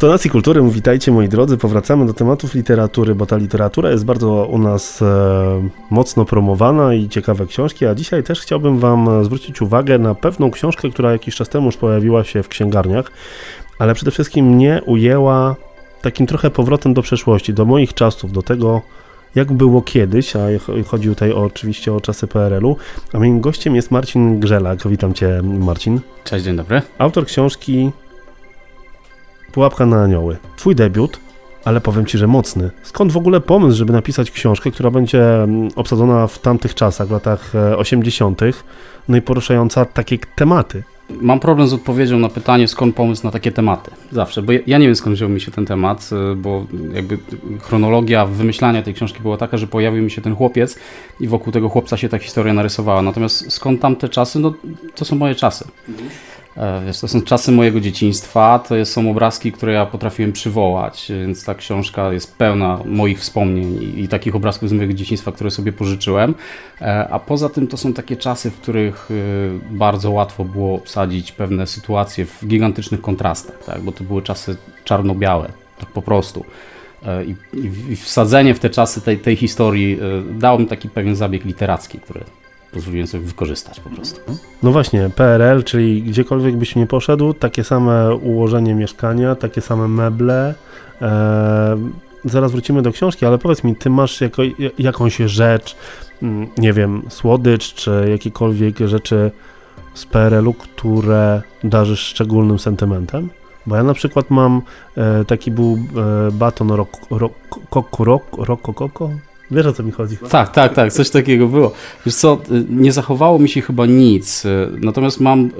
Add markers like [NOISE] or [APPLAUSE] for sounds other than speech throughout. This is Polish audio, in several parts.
tonacji kultury, witajcie moi drodzy, powracamy do tematów literatury, bo ta literatura jest bardzo u nas e, mocno promowana i ciekawe książki, a dzisiaj też chciałbym wam zwrócić uwagę na pewną książkę, która jakiś czas temu już pojawiła się w księgarniach, ale przede wszystkim mnie ujęła takim trochę powrotem do przeszłości, do moich czasów, do tego, jak było kiedyś, a chodzi tutaj oczywiście o czasy PRL-u. A moim gościem jest Marcin Grzelak. Witam Cię, Marcin. Cześć, dzień dobry. Autor książki Pułapka na anioły. Twój debiut, ale powiem Ci, że mocny. Skąd w ogóle pomysł, żeby napisać książkę, która będzie mm, obsadzona w tamtych czasach, w latach 80., e, no i poruszająca takie tematy? Mam problem z odpowiedzią na pytanie, skąd pomysł na takie tematy. Zawsze, bo ja nie wiem skąd wziął mi się ten temat, e, bo jakby chronologia wymyślania tej książki była taka, że pojawił mi się ten chłopiec i wokół tego chłopca się ta historia narysowała. Natomiast skąd tamte czasy? No to są moje czasy. E, wiesz, to są czasy mojego dzieciństwa, to są obrazki, które ja potrafiłem przywołać, więc ta książka jest pełna moich wspomnień i, i takich obrazków z mojego dzieciństwa, które sobie pożyczyłem. E, a poza tym to są takie czasy, w których e, bardzo łatwo było obsadzić pewne sytuacje w gigantycznych kontrastach, tak? bo to były czasy czarno-białe, tak po prostu. I, i, wsadzenie w te czasy tej, tej historii dało mi taki pewien zabieg literacki, który pozwoliłem sobie wykorzystać po prostu. No właśnie, PRL, czyli gdziekolwiek byś nie poszedł, takie same ułożenie mieszkania, takie same meble. E, zaraz wrócimy do książki, ale powiedz mi, ty masz jako, jakąś rzecz, mm, nie wiem, słodycz, czy jakiekolwiek rzeczy z PRL-u, które darzysz szczególnym sentymentem? Bo ja na przykład mam e, taki był e, baton rok, rok, rok, rok, rok, rok, Wiesz o co mi chodzi? Tak, tak, tak, coś takiego było. Wiesz co, y, nie zachowało mi się chyba nic, y, natomiast mam y,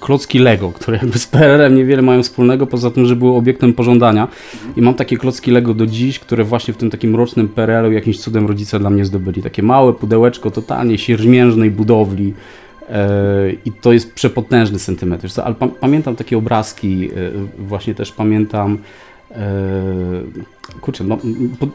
klocki Lego, które jakby z PRL-em niewiele mają wspólnego, poza tym, że były obiektem pożądania i mam takie klocki Lego do dziś, które właśnie w tym takim rocznym PRL-u jakimś cudem rodzice dla mnie zdobyli. Takie małe pudełeczko totalnie siermiężnej budowli, i to jest przepotężny sentymetr. Ale pamiętam takie obrazki, właśnie też pamiętam kurczę, no,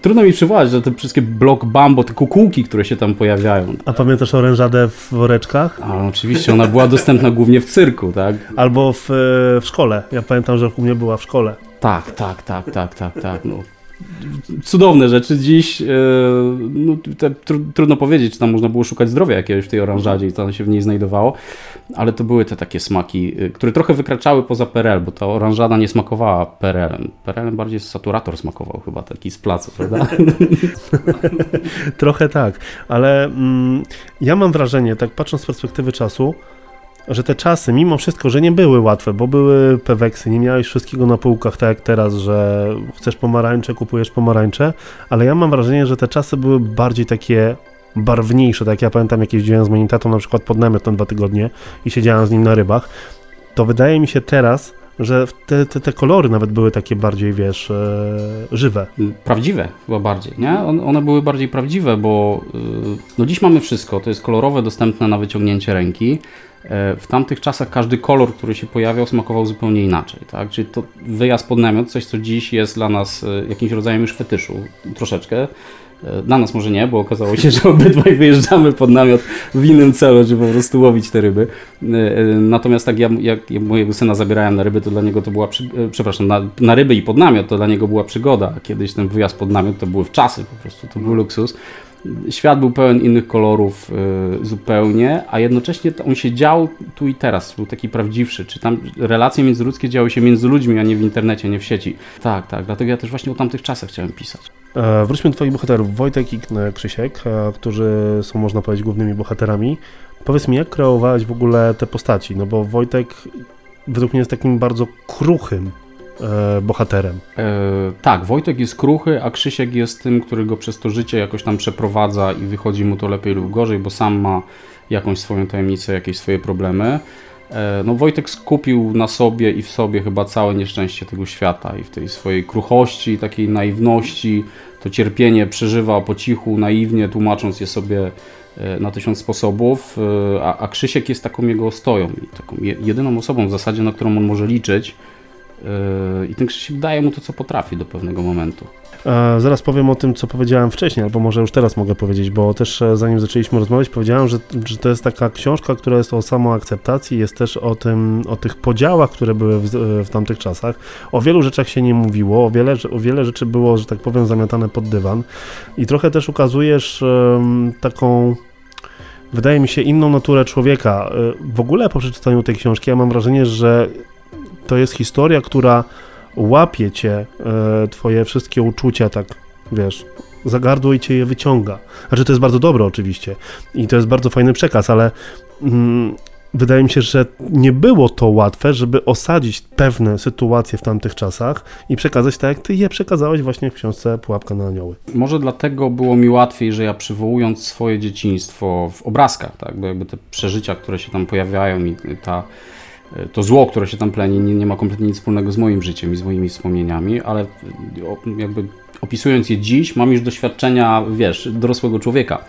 trudno mi przywołać, że te wszystkie blok bambo, te kukułki, które się tam pojawiają. A pamiętasz orężadę w woreczkach? A, oczywiście, ona była dostępna głównie w cyrku, tak? Albo w, e, w szkole. Ja pamiętam, że u mnie była w szkole. Tak, tak, tak, tak, tak, tak. No cudowne rzeczy. Dziś e, no, te, tr trudno powiedzieć, czy tam można było szukać zdrowia jakiegoś w tej oranżadzie i co się w niej znajdowało, ale to były te takie smaki, e, które trochę wykraczały poza PRL, bo ta oranżada nie smakowała PRL-em. PRL-em bardziej saturator smakował chyba, taki z placu, prawda? [LAUGHS] trochę tak, ale mm, ja mam wrażenie, tak patrząc z perspektywy czasu, że te czasy, mimo wszystko, że nie były łatwe, bo były peweksy, nie miałeś wszystkiego na półkach, tak jak teraz, że chcesz pomarańcze, kupujesz pomarańcze, ale ja mam wrażenie, że te czasy były bardziej takie barwniejsze, tak jak ja pamiętam, jak jeździłem z moim tatą na przykład pod namiot na dwa tygodnie i siedziałem z nim na rybach, to wydaje mi się teraz, że te, te, te kolory nawet były takie bardziej, wiesz, e, żywe. Prawdziwe chyba bardziej, nie? One były bardziej prawdziwe, bo e, no dziś mamy wszystko, to jest kolorowe, dostępne na wyciągnięcie ręki. E, w tamtych czasach każdy kolor, który się pojawiał, smakował zupełnie inaczej. Tak? Czyli to wyjazd pod namiot, coś co dziś jest dla nas e, jakimś rodzajem już fetyszu, troszeczkę. E, dla nas może nie, bo okazało się, [LAUGHS] że obydwaj wyjeżdżamy pod namiot w innym celu, żeby po prostu łowić te ryby. Natomiast tak, ja, jak mojego syna zabierałem na ryby, to dla niego to była, przy... przepraszam, na, na, ryby i pod namiot, to dla niego była przygoda. Kiedyś ten wyjazd pod namiot to były w czasy po prostu, to był luksus świat był pełen innych kolorów y, zupełnie, a jednocześnie on się dział tu i teraz, był taki prawdziwszy, czy tam relacje międzyludzkie działy się między ludźmi, a nie w internecie, nie w sieci. Tak, tak, dlatego ja też właśnie o tamtych czasach chciałem pisać. E, wróćmy do Twoich bohaterów, Wojtek i Krzysiek, e, którzy są, można powiedzieć, głównymi bohaterami. Powiedz mi, jak kreowałeś w ogóle te postaci? No bo Wojtek według mnie jest takim bardzo kruchym e, bohaterem. E, tak, Wojtek jest kruchy, a Krzysiek jest tym, który go przez to życie jakoś tam przeprowadza i wychodzi mu to lepiej lub gorzej, bo sam ma jakąś swoją tajemnicę, jakieś swoje problemy. E, no Wojtek skupił na sobie i w sobie chyba całe nieszczęście tego świata i w tej swojej kruchości, takiej naiwności, to cierpienie przeżywa po cichu, naiwnie, tłumacząc je sobie e, na tysiąc sposobów, a, a Krzysiek jest taką jego stoją taką jedyną osobą w zasadzie, na którą on może liczyć, I ten Krzysiek daje mu to, co potrafi do pewnego momentu. E, zaraz powiem o tym, co powiedziałem wcześniej, albo może już teraz mogę powiedzieć, bo też e, zanim zaczęliśmy rozmawiać, powiedziałem, że, że to jest taka książka, która jest o samoakceptacji, jest też o tym, o tych podziałach, które były w, w tamtych czasach. O wielu rzeczach się nie mówiło, o wiele, o wiele rzeczy było, że tak powiem, zamiatane pod dywan i trochę też ukazujesz um, taką wydaje mi się, inną naturę człowieka. E, w ogóle po przeczytaniu tej książki ja mam wrażenie, że to jest historia, która łapie cię, e, twoje wszystkie uczucia, tak wiesz, za gardło i cię je wyciąga. Znaczy, to jest bardzo dobre oczywiście i to jest bardzo fajny przekaz, ale mm, wydaje mi się, że nie było to łatwe, żeby osadzić pewne sytuacje w tamtych czasach i przekazać tak, jak ty je przekazałeś właśnie w książce Pułapka na anioły. Może dlatego było mi łatwiej, że ja przywołując swoje dzieciństwo w obrazkach, tak, bo jakby te przeżycia, które się tam pojawiają i ta to zło, które się tam pleni, nie, nie ma kompletnie nic wspólnego z moim życiem i z moimi wspomnieniami, ale jakby opisując je dziś, mam już doświadczenia, wiesz, dorosłego człowieka,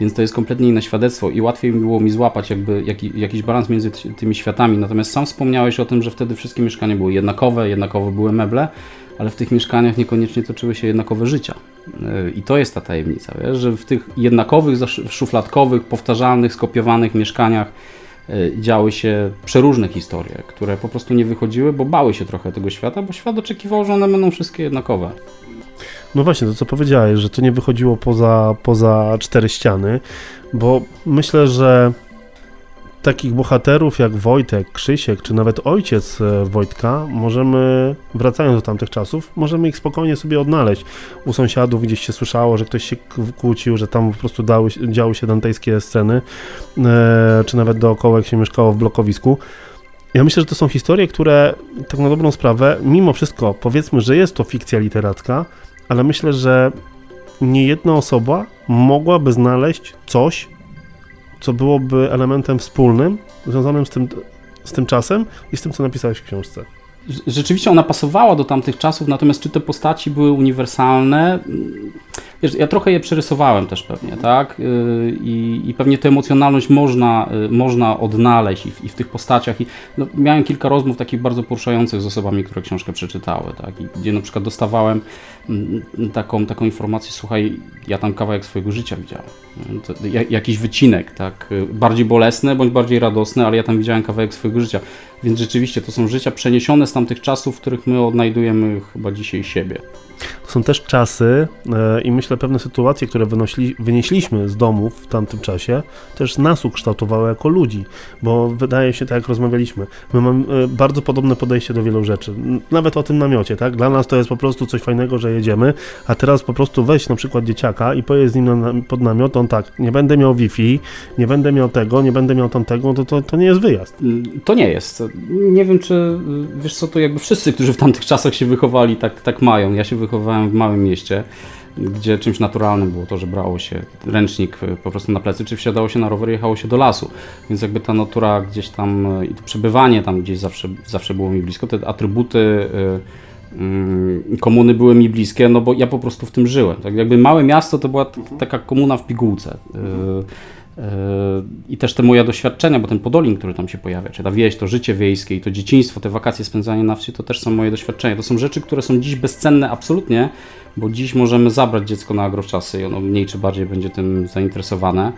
więc to jest kompletnie inne świadectwo i łatwiej było mi złapać jakby jaki, jakiś balans między tymi światami. Natomiast sam wspomniałeś o tym, że wtedy wszystkie mieszkania były jednakowe, jednakowe były meble, ale w tych mieszkaniach niekoniecznie toczyły się jednakowe życia. I to jest ta tajemnica, wiesz, że w tych jednakowych, szufladkowych, powtarzalnych, skopiowanych mieszkaniach działy się przeróżne historie, które po prostu nie wychodziły, bo bały się trochę tego świata, bo świat oczekiwał, że one będą wszystkie jednakowe. No właśnie, to co powiedziałeś, że to nie wychodziło poza, poza cztery ściany, bo myślę, że takich bohaterów jak Wojtek, Krzysiek, czy nawet ojciec e, Wojtka, możemy, wracając do tamtych czasów, możemy ich spokojnie sobie odnaleźć. U sąsiadów gdzieś się słyszało, że ktoś się kłócił, że tam po prostu dały, działy się dantejskie sceny, e, czy nawet dookoła, jak się mieszkało w blokowisku. Ja myślę, że to są historie, które tak na dobrą sprawę, mimo wszystko, powiedzmy, że jest to fikcja literacka, ale myślę, że nie jedna osoba mogłaby znaleźć coś, co byłoby elementem wspólnym, związanym z tym, z tym czasem i z tym, co napisałeś w książce. Rzeczywiście ona pasowała do tamtych czasów, natomiast czy te postaci były uniwersalne? Wiesz, ja trochę je przerysowałem też pewnie, tak? Y, I, i pewnie tę emocjonalność można, y, można odnaleźć i w, i w tych postaciach. I, no, miałem kilka rozmów takich bardzo poruszających z osobami, które książkę przeczytały, tak? I gdzie na przykład dostawałem mm, taką, taką informację, słuchaj, ja tam kawałek swojego życia widziałem. Jakiś wycinek, tak? Y, bardziej bolesny bądź bardziej radosny, ale ja tam widziałem kawałek swojego życia. Więc rzeczywiście to są życia przeniesione z tamtych czasów, w których my odnajdujemy chyba dzisiaj siebie. To są też czasy e, i myślę pewne sytuacje, które wynosili, wynieśliśmy z domów w tamtym czasie, też nas ukształtowały jako ludzi, bo wydaje się, tak jak rozmawialiśmy, my mamy e, bardzo podobne podejście do wielu rzeczy. Nawet o tym namiocie, tak? Dla nas to jest po prostu coś fajnego, że jedziemy, a teraz po prostu weź na przykład dzieciaka i pojedź z nim na, pod namiot, on tak, nie będę miał Wi-Fi, nie będę miał tego, nie będę miał tamtego, to, to, to nie jest wyjazd. To nie jest. Nie wiem, czy wiesz co, to jakby wszyscy, którzy w tamtych czasach się wychowali, tak, tak mają. Ja się wychowałem w małym mieście, gdzie czymś naturalnym było to, że brało się ręcznik po prostu na plecy, czy wsiadało się na rower i jechało się do lasu. Więc jakby ta natura gdzieś tam i to przebywanie tam gdzieś zawsze, zawsze było mi blisko. Te atrybuty y, y, komuny były mi bliskie, no bo ja po prostu w tym żyłem. Tak jakby małe miasto to była taka komuna w pigułce. Y, i też te moje doświadczenia, bo ten Podolin, który tam się pojawia, czy ta wieś, to życie wiejskie i to dzieciństwo, te wakacje spędzanie na wsi, to też są moje doświadczenia. To są rzeczy, które są dziś bezcenne absolutnie, bo dziś możemy zabrać dziecko na agroczasy i ono mniej czy bardziej będzie tym zainteresowane.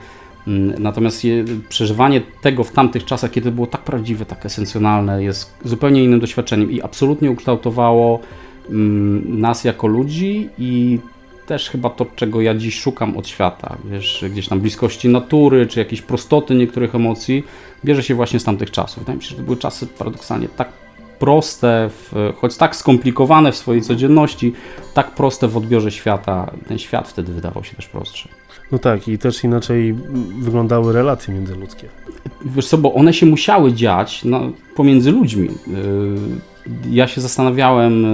Mm, natomiast je, przeżywanie tego w tamtych czasach, kiedy było tak prawdziwe, tak esencjonalne, jest zupełnie innym doświadczeniem i absolutnie ukształtowało mm, nas jako ludzi i też chyba to, czego ja dziś szukam od świata, wiesz, gdzieś tam bliskości natury, czy jakiejś prostoty niektórych emocji, bierze się właśnie z tamtych czasów. Wydaje mi się, że to były czasy paradoksalnie tak proste, w, choć tak skomplikowane w swojej codzienności, tak proste w odbiorze świata. Ten świat wtedy wydawał się też prostszy. No tak, i też inaczej wyglądały relacje międzyludzkie. Wiesz co, bo one się musiały dziać no, pomiędzy ludźmi. Yy, ja się zastanawiałem, e,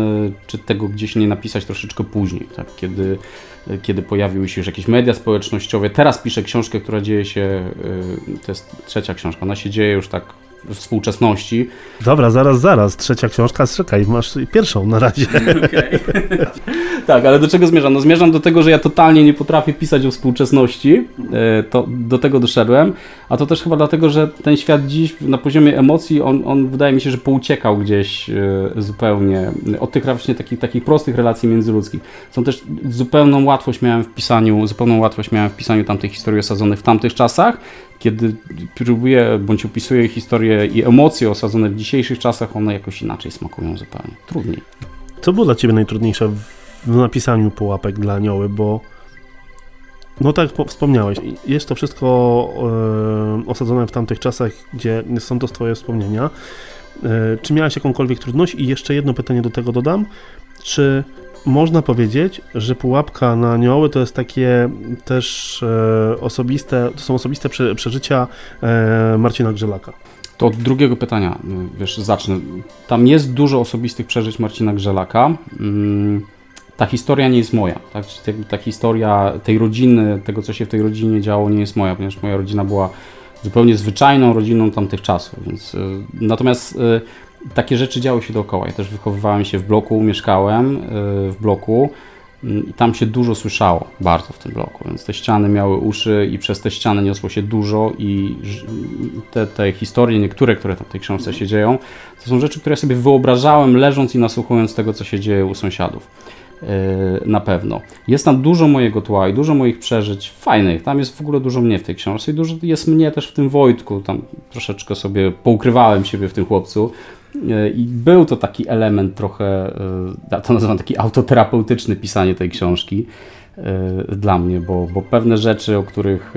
czy tego gdzieś nie napisać troszeczkę później, tak? kiedy, e, kiedy pojawiły się już jakieś media społecznościowe. Teraz piszę książkę, która dzieje się, to jest trzecia książka, ona się dzieje już tak współczesności. Dobra, zaraz, zaraz. Trzecia książka, czekaj, masz pierwszą na razie. [LAUGHS] Okay. tak, ale do czego zmierzam? No zmierzam do tego, że ja totalnie nie potrafię pisać o współczesności. E, to do tego doszedłem. A to też chyba dlatego, że ten świat dziś na poziomie emocji, on, on wydaje mi się, że pouciekał gdzieś e, zupełnie od tych właśnie takich, takich prostych relacji międzyludzkich. Są też zupełną łatwość miałem w pisaniu, zupełną łatwość miałem w pisaniu tamtych historii osadzonych w tamtych czasach, kiedy próbuję bądź opisuję historię i emocje osadzone w dzisiejszych czasach, one jakoś inaczej smakują zupełnie. Trudniej. Co było dla Ciebie najtrudniejsze w napisaniu pułapek dla anioły, bo no tak wspomniałeś, jest to wszystko e, osadzone w tamtych czasach, gdzie są to Twoje wspomnienia. E, czy miałeś jakąkolwiek trudność? I jeszcze jedno pytanie do tego dodam. Czy można powiedzieć, że pułapka na anioły to jest takie też e, osobiste, to są osobiste prze, przeżycia e, Marcina Grzelaka. To od drugiego pytania, wiesz, zacznę. Tam jest dużo osobistych przeżyć Marcina Grzelaka. Mm, ta historia nie jest moja. Tak? Ta historia tej rodziny, tego co się w tej rodzinie działo, nie jest moja, ponieważ moja rodzina była zupełnie zwyczajną rodziną tamtych czasów. Więc, e, natomiast takie rzeczy działy się dookoła. Ja też wychowywałem się w bloku, mieszkałem y, w bloku i tam się dużo słyszało, bardzo w tym bloku, więc te ściany miały uszy i przez te ściany niosło się dużo i te, te historie, niektóre, które tam w tej książce się dzieją, to są rzeczy, które sobie wyobrażałem leżąc i nasłuchując tego, co się dzieje u sąsiadów. Y, na pewno. Jest tam dużo mojego tła i dużo moich przeżyć fajnych. Tam jest w ogóle dużo mnie w tej książce i dużo jest mnie też w tym Wojtku. Tam troszeczkę sobie poukrywałem siebie w tym chłopcu. E, I był to taki element trochę, e, ja to nazywam taki autoterapeutyczny pisanie tej książki e, dla mnie, bo, bo pewne rzeczy, o których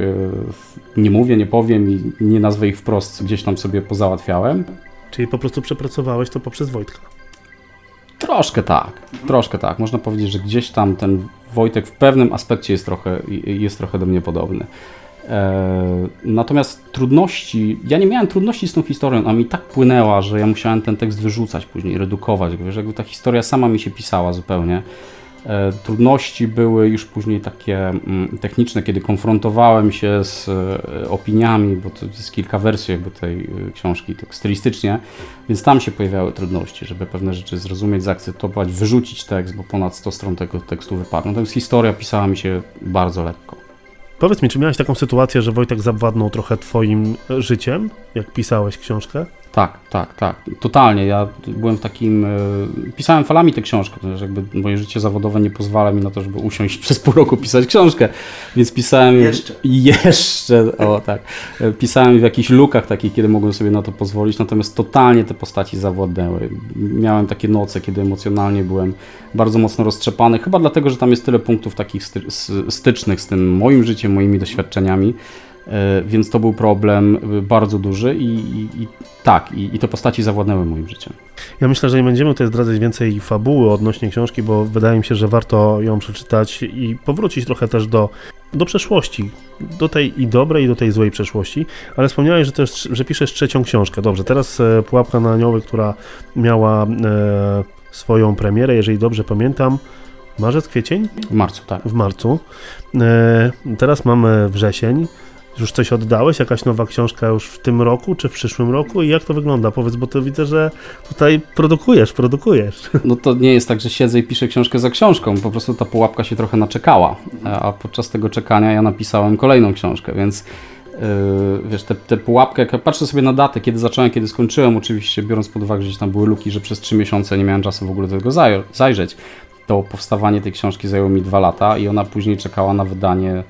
nie mówię, nie powiem i nie nazwę ich wprost, gdzieś tam sobie pozałatwiałem. Czyli po prostu przepracowałeś to poprzez Wojtka? Troszkę tak, mhm. troszkę tak. Można powiedzieć, że gdzieś tam ten Wojtek w pewnym aspekcie jest trochę, jest trochę do mnie podobny. E, natomiast trudności, ja nie miałem trudności z tą historią, a mi tak płynęła, że ja musiałem ten tekst wyrzucać później, redukować go, wiesz, jakby ta historia sama mi się pisała zupełnie. E, trudności były już później takie mm, techniczne, kiedy konfrontowałem się z e, opiniami, bo to jest kilka wersji jakby tej książki, tak stylistycznie, więc tam się pojawiały trudności, żeby pewne rzeczy zrozumieć, zaakceptować, wyrzucić tekst, bo ponad 100 stron tego tekstu wypadło. Natomiast historia pisała mi się bardzo lekko. Powiedz mi, czy miałeś taką sytuację, że Wojtek zawładnął trochę twoim życiem, jak pisałeś książkę? Tak, tak, tak. Totalnie. Ja byłem w takim. E, pisałem falami tę książkę, ponieważ jakby moje życie zawodowe nie pozwala mi na to, żeby usiąść [LAUGHS] przez pół roku pisać książkę. Więc pisałem. Jeszcze. Jeszcze, o tak. Pisałem w jakichś lukach takich, kiedy mogłem sobie na to pozwolić, natomiast totalnie te postaci zawładnęły. Miałem takie noce, kiedy emocjonalnie byłem bardzo mocno roztrzepany. Chyba dlatego, że tam jest tyle punktów takich stycznych z tym moim życiem, moimi doświadczeniami. E, więc to był problem e, bardzo duży i, i, i tak, i, i te postaci zawładnęły moim życiem. Ja myślę, że nie będziemy tutaj zdradzać więcej fabuły odnośnie książki, bo wydaje mi się, że warto ją przeczytać i powrócić trochę też do, do przeszłości, do tej i dobrej, i do tej złej przeszłości, ale wspomniałeś, że też, że piszesz trzecią książkę. Dobrze, teraz e, Pułapka na anioły, która miała e, swoją premierę, jeżeli dobrze pamiętam, marzec, kwiecień? W marcu, tak. W marcu. E, teraz mamy wrzesień. Już coś oddałeś? Jakaś nowa książka już w tym roku, czy w przyszłym roku? I jak to wygląda? Powiedz, bo to widzę, że tutaj produkujesz, produkujesz. [LAUGHS] No to nie jest tak, że siedzę i piszę książkę za książką. Po prostu ta pułapka się trochę naczekała. A podczas tego czekania ja napisałem kolejną książkę, więc yy, wiesz, tę te, te pułapkę, patrzę sobie na datę, kiedy zacząłem, kiedy skończyłem, oczywiście biorąc pod uwagę, że tam były luki, że przez trzy miesiące nie miałem czasu w ogóle do tego zajrzeć, to powstawanie tej książki zajęło mi dwa lata i ona później czekała na wydanie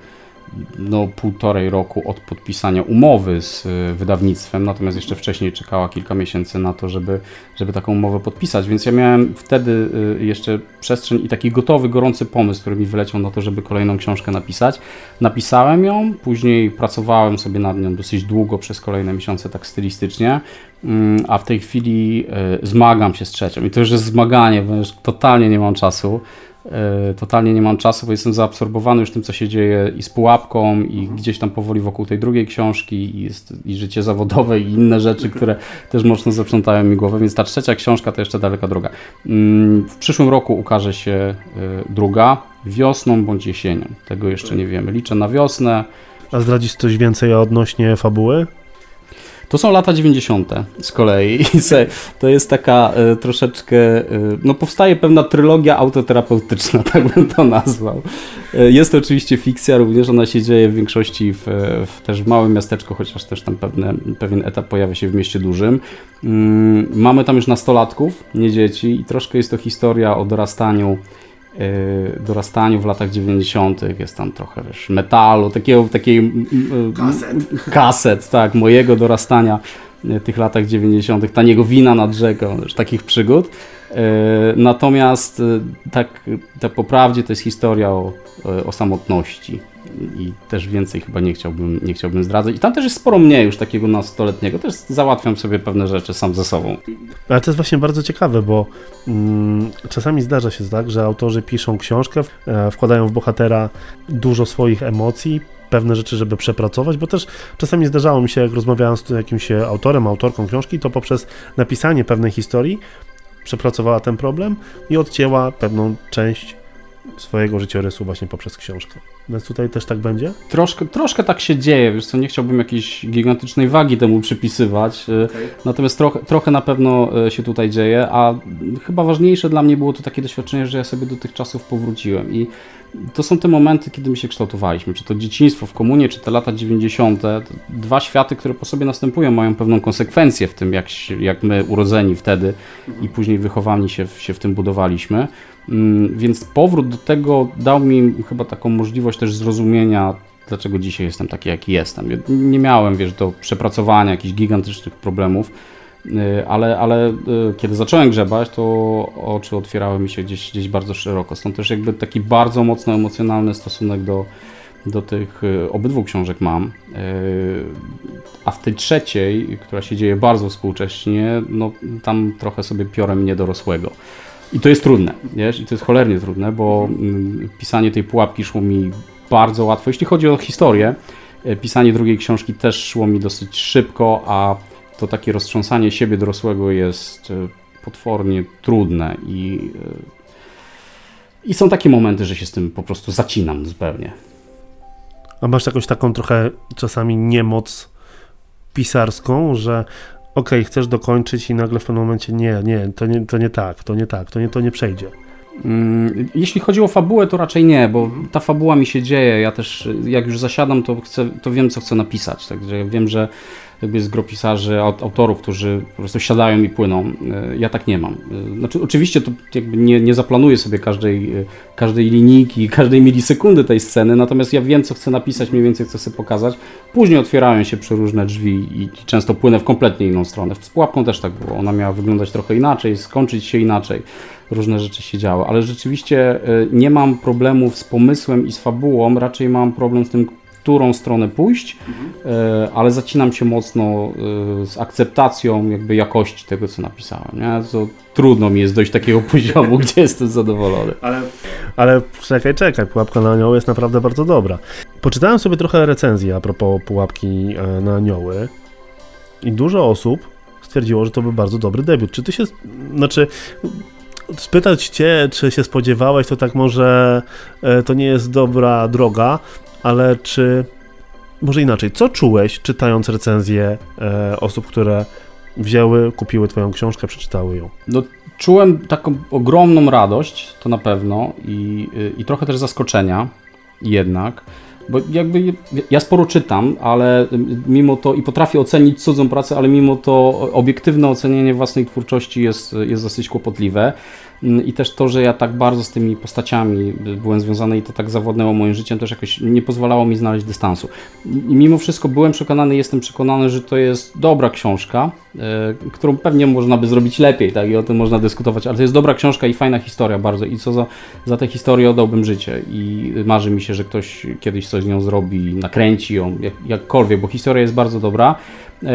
no, półtorej roku od podpisania umowy z y, wydawnictwem, natomiast jeszcze wcześniej czekała kilka miesięcy na to, żeby, żeby taką umowę podpisać, więc ja miałem wtedy y, jeszcze przestrzeń i taki gotowy, gorący pomysł, który mi wyleciał na to, żeby kolejną książkę napisać. Napisałem ją, później pracowałem sobie nad nią dosyć długo, przez kolejne miesiące tak stylistycznie, mm, a w tej chwili y, zmagam się z trzecią i to już jest zmaganie, bo już totalnie nie mam czasu. E, totalnie nie mam czasu, bo jestem zaabsorbowany już tym, co się dzieje i z pułapką, i mhm. gdzieś tam powoli wokół tej drugiej książki, i, jest, i życie zawodowe, i inne rzeczy, które też mocno zaprzątają mi głowę, więc ta trzecia książka to jeszcze daleka droga. Mm, w przyszłym roku ukaże się e, druga, wiosną bądź jesienią. Tego jeszcze nie wiemy. Liczę na wiosnę. A zdradzisz coś więcej odnośnie fabuły? To są lata 90. z kolei. To jest taka e, troszeczkę, e, no powstaje pewna trylogia autoterapeutyczna, [LAUGHS] tak bym to nazwał. E, jest to oczywiście fikcja, również ona się dzieje w większości w, w, też w małym miasteczku, chociaż też tam pewne, pewien etap pojawia się w mieście dużym. Mm, mamy tam już nastolatków, nie dzieci i troszkę jest to historia o dorastaniu dorastaniu w latach 90. jest tam trochę wiesz, metalu, takiego, takiej kaset. kaset, tak, mojego dorastania tych latach 90., taniego wina nad rzeką, takich przygód. Y, natomiast y, tak, tak po prawdzie to jest historia o, o samotności i też więcej chyba nie chciałbym, nie chciałbym zdradzać. I tam też jest sporo mnie już takiego nastoletniego, też załatwiam sobie pewne rzeczy sam ze sobą. Ale to jest właśnie bardzo ciekawe, bo mm, czasami zdarza się tak, że autorzy piszą książkę, e, wkładają w bohatera dużo swoich emocji, pewne rzeczy, żeby przepracować, bo też czasami zdarzało mi się, jak rozmawiałem z jakimś autorem, autorką książki, to poprzez napisanie pewnej historii przepracowała ten problem i odcięła pewną część swojego życiorysu właśnie poprzez książkę. Więc tutaj też tak będzie? Troszkę, troszkę tak się dzieje, wiesz co, nie chciałbym jakiejś gigantycznej wagi temu przypisywać, e, okay. natomiast trochę, trochę na pewno e, się tutaj dzieje, a chyba ważniejsze dla mnie było to takie doświadczenie, że ja sobie do tych czasów powróciłem i to są te momenty, kiedy my się kształtowaliśmy, czy to dzieciństwo w komunie, czy te lata 90., dwa światy, które po sobie następują, mają pewną konsekwencję w tym, jak, jak my urodzeni wtedy i później wychowani się, się w tym budowaliśmy. Mm, więc powrót do tego dał mi chyba taką możliwość też zrozumienia, dlaczego dzisiaj jestem taki, jaki jestem. Nie miałem, wiesz, do przepracowania jakichś gigantycznych problemów, y, ale, ale y, kiedy zacząłem grzebać, to oczy otwierały mi się gdzieś, gdzieś bardzo szeroko. Stąd też jakby taki bardzo mocno emocjonalny stosunek do, do tych y, obydwu książek mam. A w tej trzeciej, która się dzieje bardzo współcześnie, no tam trochę sobie piorem niedorosłego. I to jest trudne, wiesz, i to jest cholernie trudne, bo mm, pisanie tej pułapki szło mi bardzo łatwo. Jeśli chodzi o historię, e, pisanie drugiej książki też szło mi dosyć szybko, a to takie roztrząsanie siebie dorosłego jest e, potwornie trudne i, e, i są takie momenty, że się z tym po prostu zacinam zupełnie. A masz jakąś taką trochę czasami niemoc pisarską, że ok, chcesz dokończyć i nagle w pewnym momencie nie, nie, to nie, to nie tak, to nie tak, to nie, to nie przejdzie. Mm, jeśli chodzi o fabułę, to raczej nie, bo ta fabuła mi się dzieje. Ja też, jak już zasiadam, to, chcę, to wiem, co chcę napisać. Także wiem, że jakby jest gro pisarzy, autorów, którzy po prostu siadają i płyną. E, ja tak nie mam. E, znaczy, oczywiście to jakby nie, nie zaplanuję sobie każdej, e, każdej linijki, [LAUGHS] każdej milisekundy tej sceny, natomiast ja wiem, co chcę napisać, mniej więcej chcę sobie pokazać. Później otwierają się przeróżne drzwi i często płynę w kompletnie inną stronę. Z pułapką też tak było. Ona miała wyglądać trochę inaczej, skończyć się inaczej. Różne rzeczy się działy, ale rzeczywiście nie mam problemów z pomysłem i z fabułą, raczej mam problem z tym, którą stronę pójść, mhm. ale zacinam się mocno e, z akceptacją jakby jakości tego, co napisałem. Nie? To trudno mi jest dojść do takiego [LAUGHS] poziomu, gdzie jestem zadowolony. Ale, ale czekaj, czekaj, Pułapka na anioły jest naprawdę bardzo dobra. Poczytałem sobie trochę recenzji a propos Pułapki e, na anioły i dużo osób stwierdziło, że to był bardzo dobry debiut. Czy ty się, znaczy spytać cię, czy się spodziewałeś, to tak może to nie jest dobra droga, ale czy. Może inaczej, co czułeś czytając recenzje e, osób, które wzięły, kupiły Twoją książkę, przeczytały ją? No, czułem taką ogromną radość, to na pewno, i, i trochę też zaskoczenia jednak. Bo jakby ja sporo czytam, ale mimo to i potrafię ocenić cudzą pracę, ale mimo to obiektywne ocenienie własnej twórczości jest, jest dosyć kłopotliwe. Mm, i też to, że ja tak bardzo z tymi postaciami byłem związany i to tak zawodnęło moim życiem, też jakoś nie pozwalało mi znaleźć dystansu. I mimo wszystko byłem przekonany, jestem przekonany, że to jest dobra książka, e, którą pewnie można by zrobić lepiej, tak, i o tym można dyskutować, ale to jest dobra książka i fajna historia bardzo. I co za, za tę historię oddałbym życie. I marzy mi się, że ktoś kiedyś coś z nią zrobi, nakręci ją, jak, jakkolwiek, bo historia jest bardzo dobra,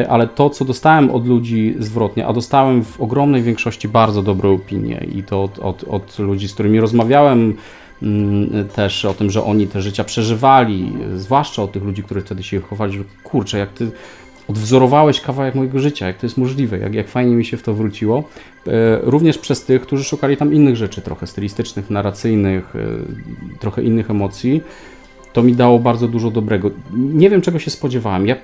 ale to, co dostałem od ludzi zwrotnie, a dostałem w ogromnej większości bardzo dobre opinie i to od, od, od ludzi, z którymi rozmawiałem, mm, też o tym, że oni te życia przeżywali, zwłaszcza od tych ludzi, którzy wtedy się chowali, że kurczę, jak ty odwzorowałeś kawałek mojego życia, jak to jest możliwe, jak, jak fajnie mi się w to wróciło. E, również przez tych, którzy szukali tam innych rzeczy, trochę stylistycznych, narracyjnych, e, trochę innych emocji. To mi dało bardzo dużo dobrego. Nie wiem, czego się spodziewałem. Ja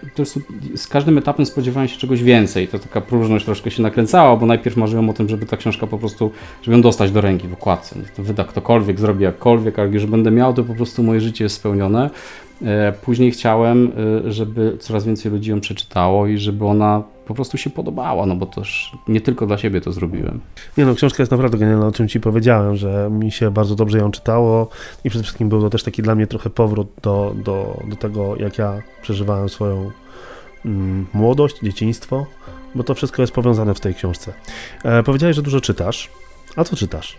z każdym etapem spodziewałem się czegoś więcej. To taka próżność troszkę się nakręcała, bo najpierw marzyłem o tym, żeby ta książka po prostu, żeby ją dostać do ręki w okładce. To wyda ktokolwiek, zrobi jakkolwiek, ale już będę miał, to po prostu moje życie jest spełnione. E, później chciałem, e, żeby coraz więcej ludzi ją przeczytało i żeby ona po prostu się podobała, no bo też nie tylko dla siebie to zrobiłem. Nie no, książka jest naprawdę genialna, o czym Ci powiedziałem, że mi się bardzo dobrze ją czytało i przede wszystkim był to też taki dla mnie trochę powrót do, do, do tego, jak ja przeżywałem swoją mm, młodość, dzieciństwo, bo to wszystko jest powiązane w tej książce. E, powiedziałeś, że dużo czytasz. A co czytasz?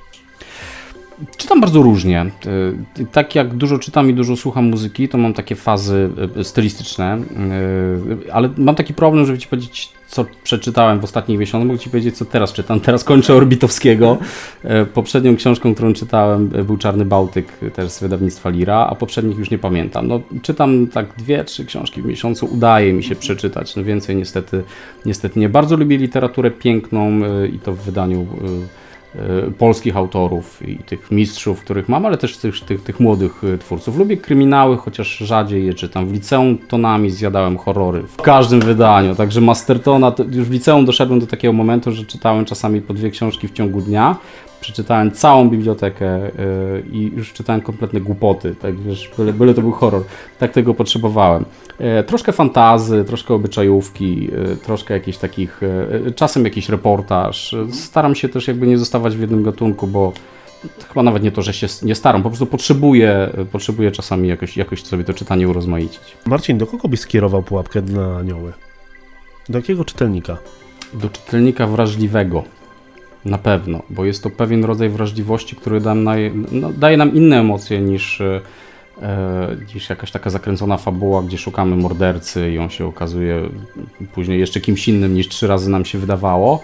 Czytam bardzo różnie. E, tak jak dużo czytam i dużo słucham muzyki, to mam takie fazy e, stylistyczne, e, ale mam taki problem, żeby ci powiedzieć, co przeczytałem w ostatnich miesiącach, mogę ci powiedzieć, co teraz czytam. Teraz kończę Orbitowskiego. Poprzednią książką, którą czytałem, był Czarny Bałtyk, też z wydawnictwa Lira, a poprzednich już nie pamiętam. No, czytam tak dwie, trzy książki w miesiącu, udaje mi się przeczytać, no więcej niestety, niestety nie. Bardzo lubię literaturę piękną i to w wydaniu polskich autorów i tych mistrzów, których mam, ale też tych, tych, tych młodych e, twórców. Lubię kryminały, chociaż rzadziej je czytam. W liceum tonami zjadałem horrory w każdym wydaniu, także Mastertona, już w liceum doszedłem do takiego momentu, że czytałem czasami po dwie książki w ciągu dnia, przeczytałem całą bibliotekę yy, i już czytałem kompletne głupoty, tak wiesz, byle, byle to był horror, tak tego potrzebowałem. Yy, troszkę fantazy, troszkę obyczajówki, yy, troszkę jakichś takich, czasem jakiś reportaż. Staram się też jakby nie zostawać w jednym gatunku, bo chyba nawet nie to, że się nie staram, po prostu potrzebuję, potrzebuję czasami jakoś, jakoś sobie to czytanie urozmaicić. Marcin, do kogo byś skierował pułapkę dla anioły? Do jakiego czytelnika? Do czytelnika wrażliwego. Na pewno, bo jest to pewien rodzaj wrażliwości, który nam, no, daje nam inne emocje niż, e, niż jakaś taka zakręcona fabuła, gdzie szukamy mordercy i on się okazuje później jeszcze kimś innym niż trzy razy nam się wydawało.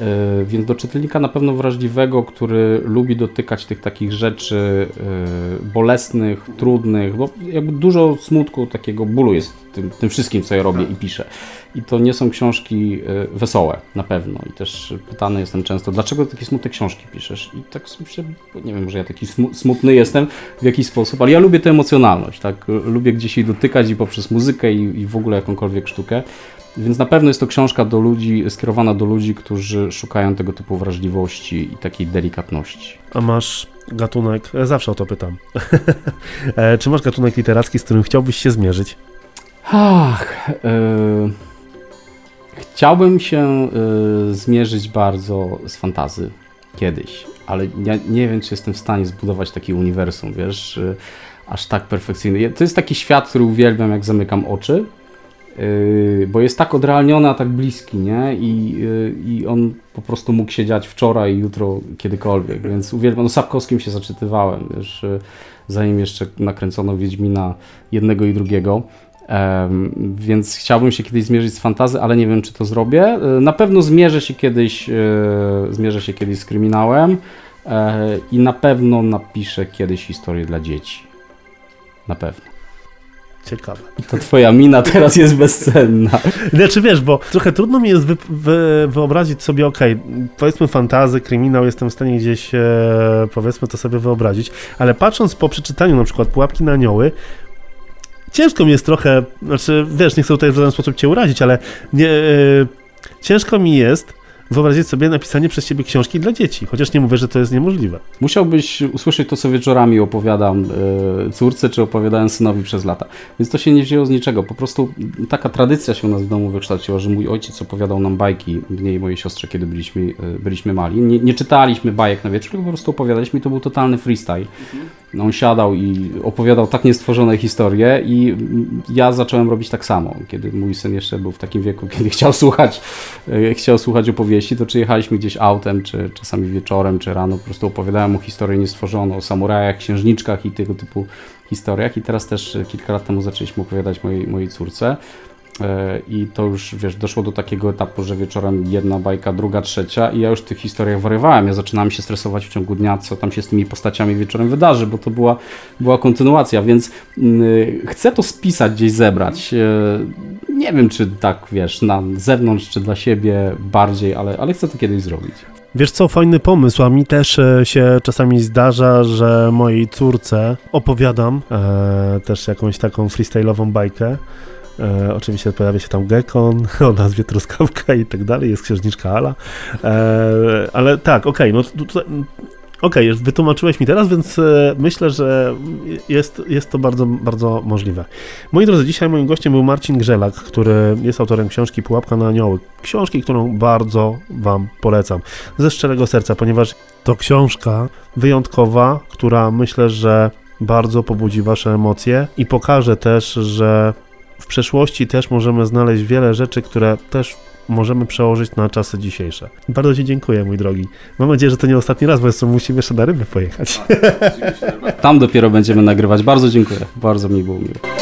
E, więc do czytelnika na pewno wrażliwego, który lubi dotykać tych takich rzeczy e, bolesnych, trudnych, bo jakby dużo smutku, takiego bólu jest tym, tym wszystkim, co ja robię i piszę. I to nie są książki e, wesołe, na pewno. I też pytany jestem często, dlaczego takie smutne książki piszesz? I tak myślę, nie wiem, może ja taki smutny jestem w jakiś sposób, ale ja lubię tę emocjonalność, tak? Lubię gdzieś jej dotykać i poprzez muzykę i, i w ogóle jakąkolwiek sztukę. Więc na pewno jest to książka do ludzi, skierowana do ludzi, którzy szukają tego typu wrażliwości i takiej delikatności. A masz gatunek, zawsze o to pytam, [LAUGHS] e, czy masz gatunek literacki, z którym chciałbyś się zmierzyć? Ach, yy... Chciałbym się y, zmierzyć bardzo z fantazy kiedyś, ale nie wiem, czy jestem w stanie zbudować taki uniwersum, wiesz, y, aż tak perfekcyjny. To jest taki świat, który uwielbiam, jak zamykam oczy, y, bo jest tak odrealniony, a tak bliski, nie? I, y, on po prostu mógł się dziać wczoraj, jutro, kiedykolwiek, więc uwielbiam. No Sapkowskim się zaczytywałem, wiesz, y, zanim jeszcze nakręcono Wiedźmina jednego i drugiego. Więc chciałbym się kiedyś zmierzyć z fantazy, ale nie wiem, czy to zrobię. E, na pewno zmierzę się kiedyś, e, zmierzę się kiedyś z kryminałem e, i na pewno napiszę kiedyś historię dla dzieci. Na pewno. Ciekawe. To twoja mina teraz jest bezcenna. Znaczy wiesz, bo trochę trudno mi jest wy, wy, wyobrazić sobie, okej, okay, powiedzmy fantazy, kryminał, jestem w stanie gdzieś, e, powiedzmy to sobie wyobrazić, ale patrząc po przeczytaniu na przykład Pułapki na anioły, ciężko mi jest trochę, znaczy wiesz, nie chcę tutaj w żaden sposób cię urazić, ale nie, yy, ciężko mi jest wyobrazić sobie napisanie przez ciebie książki dla dzieci, chociaż nie mówię, że to jest niemożliwe. Musiałbyś usłyszeć to, co wieczorami opowiadam e, córce, czy opowiadałem synowi przez lata. Więc to się nie wzięło z niczego. Po prostu taka tradycja się u nas w domu wykształciła, że mój ojciec opowiadał nam bajki, mnie i mojej siostrze, kiedy byliśmy, e, byliśmy mali. Nie, nie, czytaliśmy bajek na wieczór, tylko po prostu opowiadaliśmy i to był totalny freestyle. No, on siadał i opowiadał tak niestworzone historie i ja zacząłem robić tak samo, kiedy mój syn jeszcze był w takim wieku, kiedy [LAUGHS] chciał słuchać, e, chciał słuchać opowieści, to czy jechaliśmy gdzieś autem, czy czasami wieczorem, czy rano, po prostu opowiadałem mu historię niestworzoną, o samurajach, księżniczkach i tego typu historiach i teraz też kilka lat temu zaczęliśmy opowiadać mojej, mojej córce. E, I to już, wiesz, doszło do takiego etapu, że wieczorem jedna bajka, druga, trzecia i ja już w tych historiach wariowałem. Ja zaczynałem się stresować w ciągu dnia, co tam się z tymi postaciami wieczorem wydarzy, bo to była, była kontynuacja, więc yy, chcę to spisać, gdzieś zebrać. Yy, nie wiem, czy tak, wiesz, na zewnątrz, czy dla siebie bardziej, ale, ale chcę to kiedyś zrobić. Wiesz co, fajny pomysł, a mi też e, się czasami zdarza, że mojej córce opowiadam też jakąś taką freestyle'ową bajkę. E, oczywiście pojawia się tam Gekon [LAUGHS] o nazwie Truskawka i tak dalej, jest księżniczka Ala. E, ale tak, okej, no tutaj, Okej, wytłumaczyłeś mi teraz, więc e, myślę, że jest, jest to bardzo, bardzo możliwe. Moi drodzy, dzisiaj moim gościem był Marcin Grzelak, który jest autorem książki Pułapka na anioły. Książki, którą bardzo Wam polecam. Ze szczerego serca, ponieważ to książka wyjątkowa, która myślę, że bardzo pobudzi Wasze emocje i pokaże też, że przeszłości też możemy znaleźć wiele rzeczy, które też możemy przełożyć na czasy dzisiejsze. Bardzo Ci dziękuję, mój drogi. Mam nadzieję, że to nie ostatni raz, bo jeszcze musimy jeszcze na ryby pojechać. Tam dopiero będziemy nagrywać. Bardzo dziękuję. Bardzo mi było miło.